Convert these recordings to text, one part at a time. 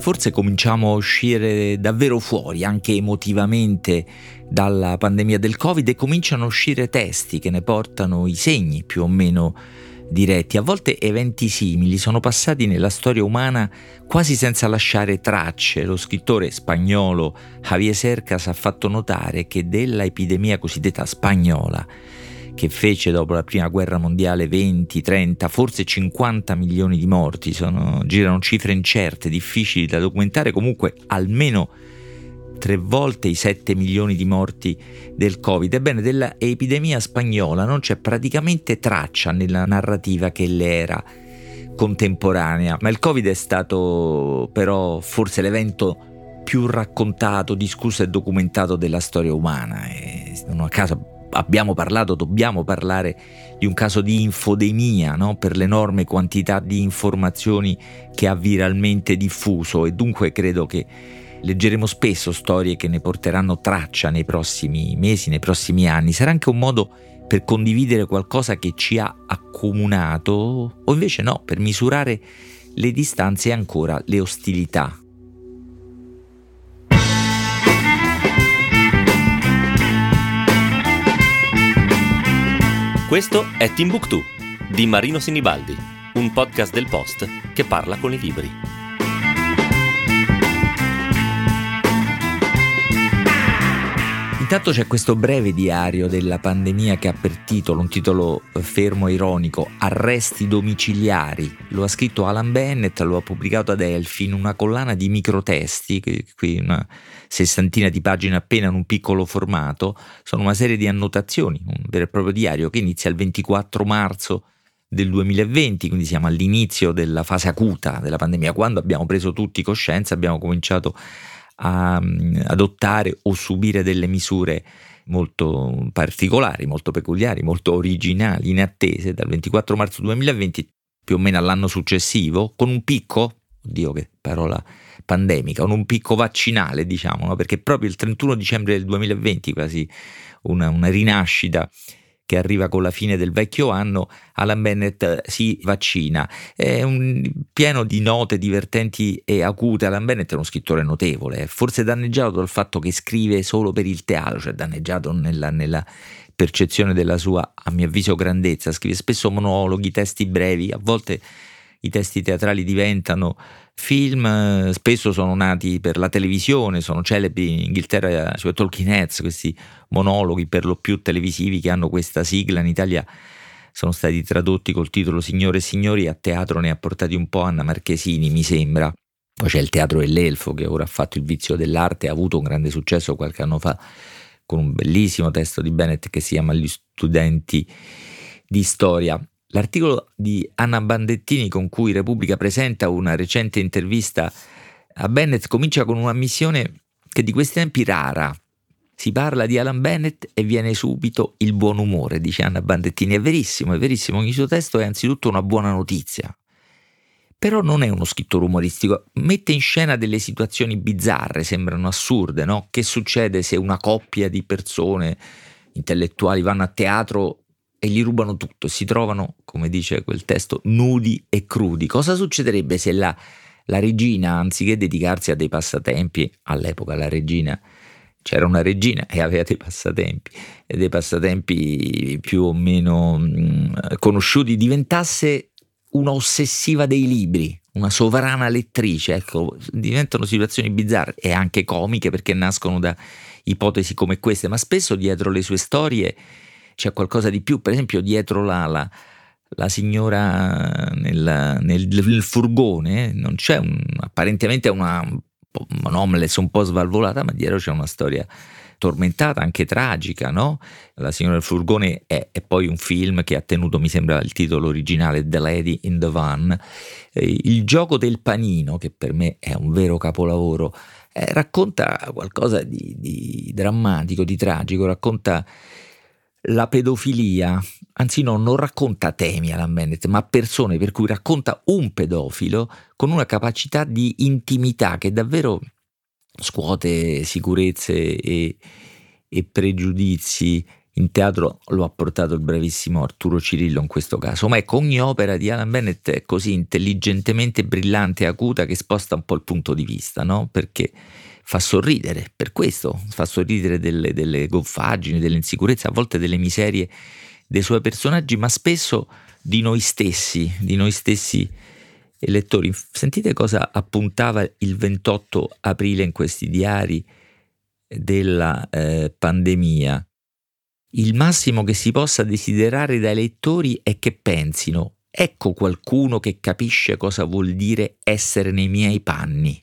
Forse cominciamo a uscire davvero fuori, anche emotivamente, dalla pandemia del Covid e cominciano a uscire testi che ne portano i segni più o meno diretti. A volte eventi simili sono passati nella storia umana quasi senza lasciare tracce. Lo scrittore spagnolo Javier Cercas ha fatto notare che della epidemia cosiddetta spagnola che fece dopo la prima guerra mondiale 20, 30, forse 50 milioni di morti, sono, girano cifre incerte, difficili da documentare, comunque almeno tre volte i 7 milioni di morti del Covid. Ebbene, dell'epidemia spagnola non c'è praticamente traccia nella narrativa che le era contemporanea, ma il Covid è stato però forse l'evento più raccontato, discusso e documentato della storia umana. E non a caso abbiamo parlato, dobbiamo parlare di un caso di infodemia no? per l'enorme quantità di informazioni che ha viralmente diffuso e dunque credo che leggeremo spesso storie che ne porteranno traccia nei prossimi mesi, nei prossimi anni. Sarà anche un modo per condividere qualcosa che ci ha accomunato o invece no, per misurare le distanze e ancora le ostilità Questo è Timbuktu di Marino Sinibaldi, un podcast del Post che parla con i libri. Intanto c'è questo breve diario della pandemia che ha per titolo, un titolo fermo e ironico, Arresti domiciliari. Lo ha scritto Alan Bennett, lo ha pubblicato ad Elfi in una collana di microtesti, qui una sessantina di pagine appena in un piccolo formato, sono una serie di annotazioni, un vero e proprio diario che inizia il 24 marzo del 2020, quindi siamo all'inizio della fase acuta della pandemia, quando abbiamo preso tutti coscienza, abbiamo cominciato a mm, adottare o subire delle misure molto particolari, molto peculiari, molto originali, inattese dal 24 marzo 2020 più o meno all'anno successivo, con un picco, oddio che parola pandemica, con un picco vaccinale, diciamo, no? perché proprio il 31 dicembre del 2020, quasi una, una rinascita che arriva con la fine del vecchio anno, Alan Bennett si vaccina. È un, pieno di note divertenti e acute. Alan Bennett è uno scrittore notevole, forse danneggiato dal fatto che scrive solo per il teatro, cioè danneggiato nella, nella percezione della sua, a mio avviso, grandezza. Scrive spesso monologhi, testi brevi, a volte i testi teatrali diventano film, spesso sono nati per la televisione, sono celebri in Inghilterra sui Talking Heads, questi monologhi per lo più televisivi che hanno questa sigla in Italia sono stati tradotti col titolo Signore e Signori, a teatro ne ha portati un po' Anna Marchesini, mi sembra. Poi c'è il Teatro dell'Elfo che ora ha fatto il vizio dell'arte, ha avuto un grande successo qualche anno fa con un bellissimo testo di Bennett che si chiama Gli studenti di storia. L'articolo di Anna Bandettini con cui Repubblica presenta una recente intervista a Bennett comincia con una missione che di questi tempi rara. Si parla di Alan Bennett e viene subito il buon umore, dice Anna Bandettini. È verissimo, è verissimo, ogni suo testo è anzitutto una buona notizia. Però non è uno scrittore umoristico, mette in scena delle situazioni bizzarre, sembrano assurde, no? Che succede se una coppia di persone intellettuali vanno a teatro e gli rubano tutto, si trovano, come dice quel testo, nudi e crudi. Cosa succederebbe se la, la regina, anziché dedicarsi a dei passatempi, all'epoca la regina c'era una regina e aveva dei passatempi e dei passatempi più o meno mh, mm, conosciuti, diventasse una ossessiva dei libri, una sovrana lettrice, ecco, diventano situazioni bizzarre e anche comiche perché nascono da ipotesi come queste, ma spesso dietro le sue storie c'è qualcosa di più, per esempio dietro la, la, signora nel, nel, nel, furgone, non c'è un, apparentemente una, un homeless un po' svalvolata, ma dietro c'è una storia tormentata, anche tragica, no? La signora del furgone è, è, poi un film che ha tenuto, mi sembra, il titolo originale The Lady in the Van. Il gioco del panino, che per me è un vero capolavoro, eh, racconta qualcosa di, di drammatico, di tragico, racconta la pedofilia, anzi no, non racconta temi Alan Bennett, ma persone per cui racconta un pedofilo con una capacità di intimità che davvero scuote sicurezze e, e pregiudizi in teatro lo ha portato il bravissimo Arturo Cirillo in questo caso, ma ecco ogni opera di Alan Bennett è così intelligentemente brillante e acuta che sposta un po' il punto di vista, no? Perché fa sorridere, per questo fa sorridere delle, delle goffaggini, delle insicurezze, a volte delle miserie dei suoi personaggi, ma spesso di noi stessi, di noi stessi elettori. Sentite cosa appuntava il 28 aprile in questi diari della eh, pandemia. Il massimo che si possa desiderare dai lettori è che pensino, ecco qualcuno che capisce cosa vuol dire essere nei miei panni.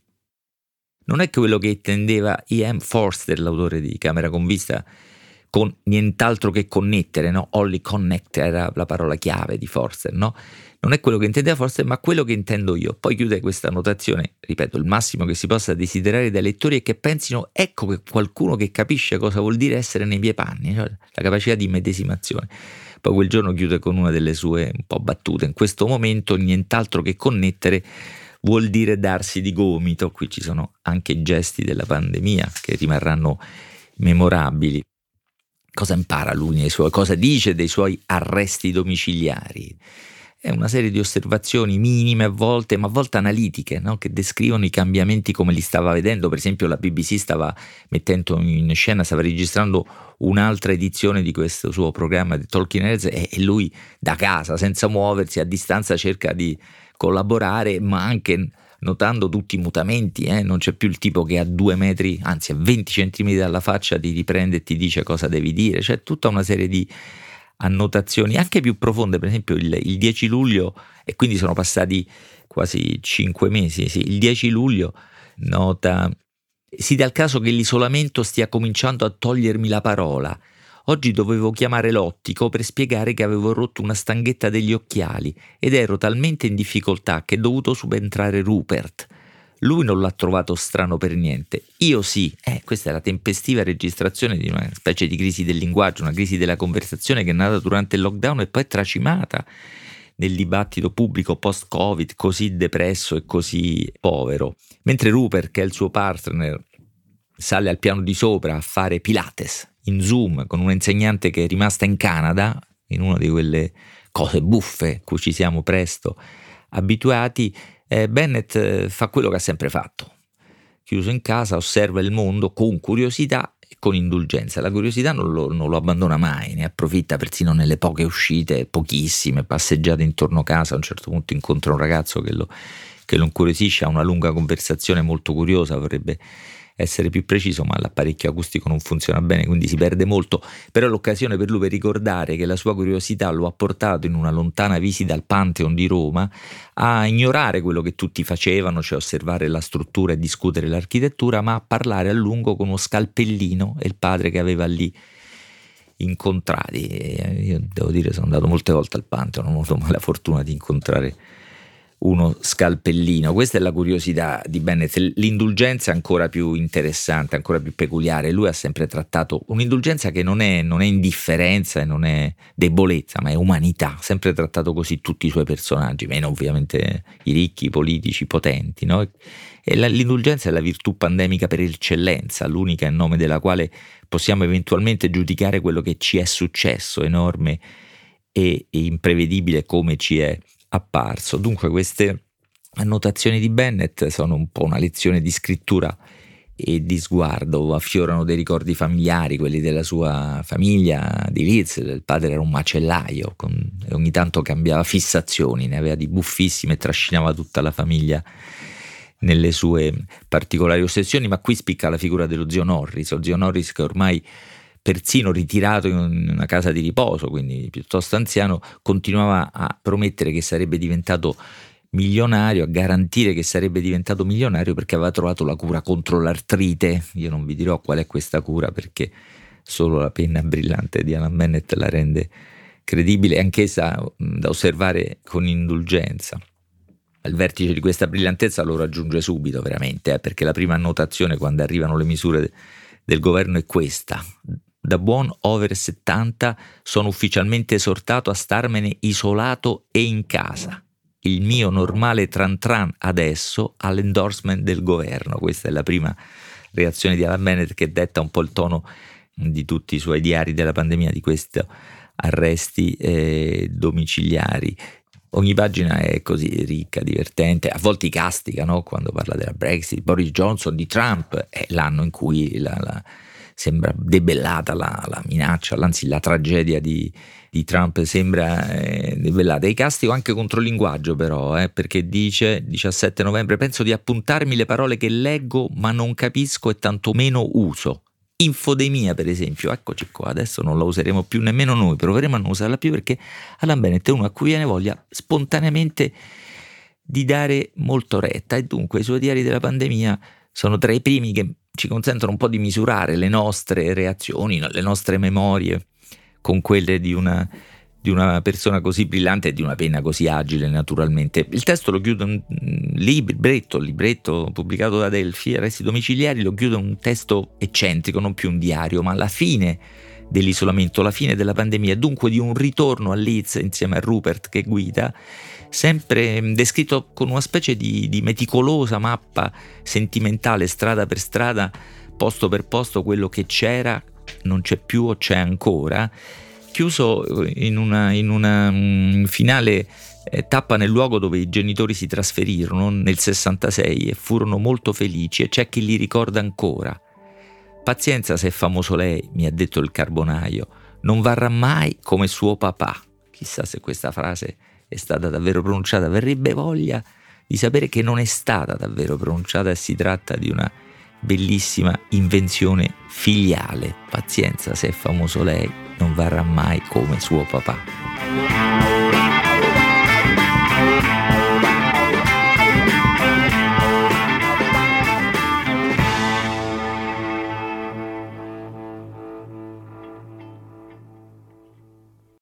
Non è quello che intendeva E.M. Forster, l'autore di Camera con Vista, con nient'altro che connettere, no? Only connect era la parola chiave di Forster, no? Non è quello che intendeva Forster, ma quello che intendo io. Poi chiude questa notazione, ripeto, il massimo che si possa desiderare dai lettori è che pensino, ecco che qualcuno che capisce cosa vuol dire essere nei miei panni, cioè la capacità di medesimazione. Poi quel giorno chiude con una delle sue un po' battute, in questo momento nient'altro che connettere vuol dire darsi di gomito, qui ci sono anche i gesti della pandemia che rimarranno memorabili. Cosa impara lui nei suoi, cosa dice dei suoi arresti domiciliari? È una serie di osservazioni minime a volte, ma a volte analitiche, no? che descrivono i cambiamenti come li stava vedendo. Per esempio, la BBC stava mettendo in scena, stava registrando un'altra edizione di questo suo programma di Talking Heads e lui da casa, senza muoversi, a distanza cerca di collaborare, ma anche notando tutti i mutamenti, eh? non c'è più il tipo che a due metri, anzi a 20 centimetri dalla faccia ti riprende e ti dice cosa devi dire, c'è tutta una serie di annotazioni anche più profonde, per esempio il, il 10 luglio, e quindi sono passati quasi 5 mesi, sì, il 10 luglio nota, si dà il caso che l'isolamento stia cominciando a togliermi la parola, Oggi dovevo chiamare l'ottico per spiegare che avevo rotto una stanghetta degli occhiali ed ero talmente in difficoltà che è dovuto subentrare Rupert. Lui non l'ha trovato strano per niente. Io sì. Eh, questa è la tempestiva registrazione di una specie di crisi del linguaggio, una crisi della conversazione che è nata durante il lockdown e poi è tracimata nel dibattito pubblico post-Covid così depresso e così povero. Mentre Rupert, che è il suo partner, sale al piano di sopra a fare Pilates in Zoom con un insegnante che è rimasta in Canada, in una di quelle cose buffe cui ci siamo presto abituati, eh, Bennett eh, fa quello che ha sempre fatto. Chiuso in casa, osserva il mondo con curiosità e con indulgenza. La curiosità non lo, non lo abbandona mai, ne approfitta persino nelle poche uscite, pochissime, passeggiate intorno a casa. A un certo punto incontra un ragazzo che lo, che lo incuriosisce, ha una lunga conversazione molto curiosa, vorrebbe essere più preciso, ma l'apparecchio acustico non funziona bene, quindi si perde molto, però è l'occasione per lui per ricordare che la sua curiosità lo ha portato in una lontana visita al Pantheon di Roma a ignorare quello che tutti facevano, cioè osservare la struttura e discutere l'architettura, ma a parlare a lungo con uno scalpellino e il padre che aveva lì incontrati. E io devo dire, sono andato molte volte al Pantheon, ho avuto la fortuna di incontrare uno scalpellino. Questa è la curiosità di Bennett. L'indulgenza è ancora più interessante, ancora più peculiare. Lui ha sempre trattato un'indulgenza che non è, non è indifferenza e non è debolezza, ma è umanità. Ha sempre trattato così tutti i suoi personaggi, meno ovviamente i ricchi, i politici, i potenti. No? E la, l'indulgenza è la virtù pandemica per eccellenza, l'unica in nome della quale possiamo eventualmente giudicare quello che ci è successo, enorme e, imprevedibile come ci è apparso. Dunque queste annotazioni di Bennett sono un po' una lezione di scrittura e di sguardo, affiorano dei ricordi familiari, quelli della sua famiglia di Leeds, il padre era un macellaio con, e ogni tanto cambiava fissazioni, ne aveva di buffissime e trascinava tutta la famiglia nelle sue particolari ossessioni, ma qui spicca la figura dello zio Norris, lo zio Norris che ormai persino ritirato in una casa di riposo, quindi piuttosto anziano, continuava a promettere che sarebbe diventato milionario, a garantire che sarebbe diventato milionario perché aveva trovato la cura contro l'artrite. Io non vi dirò qual è questa cura perché solo la penna brillante di Alan Bennett la rende credibile anch'essa da osservare con indulgenza. Al vertice di questa brillantezza lo raggiunge subito veramente, eh, perché la prima annotazione quando arrivano le misure del governo è questa da buon over 70 sono ufficialmente esortato a starmene isolato e in casa. Il mio normale tran tran adesso all'endorsement del governo. Questa è la prima reazione di Alan Bennett che detta un po' il tono di tutti i suoi diari della pandemia, di questi arresti eh, domiciliari. Ogni pagina è così ricca, divertente, a volte castica no? quando parla della Brexit, Boris Johnson, di Trump, è l'anno in cui la, la, sembra debellata la, la, minaccia, anzi la tragedia di, di Trump sembra eh, debellata. E castico anche contro il linguaggio però, eh, perché dice 17 novembre, penso di appuntarmi le parole che leggo ma non capisco e tantomeno uso. Infodemia, per esempio, eccoci qua, adesso non la useremo più nemmeno noi, proveremo a non usarla più perché Alan Bennett è uno a cui viene voglia spontaneamente di dare molto retta e dunque i suoi diari della pandemia sono tra i primi che ci consentono un po' di misurare le nostre reazioni, le nostre memorie con quelle di una di una persona così brillante e di una penna così agile naturalmente. Il testo lo chiude un libretto, libretto pubblicato da Delphi, Arresti domiciliari, lo chiude un testo eccentrico, non più un diario, ma la fine dell'isolamento, la fine della pandemia, dunque di un ritorno a Leeds insieme a Rupert che guida, sempre descritto con una specie di, di meticolosa mappa sentimentale, strada per strada, posto per posto, quello che c'era, non c'è più o c'è ancora chiuso in una, in una um, finale eh, tappa nel luogo dove i genitori si trasferirono nel 66 e furono molto felici e c'è chi li ricorda ancora. Pazienza se è famoso lei, mi ha detto il carbonaio, non varrà mai come suo papà. Chissà se questa frase è stata davvero pronunciata, verrebbe voglia di sapere che non è stata davvero pronunciata e si tratta di una bellissima invenzione filiale. Pazienza se è famoso lei, non varrà mai come suo papà.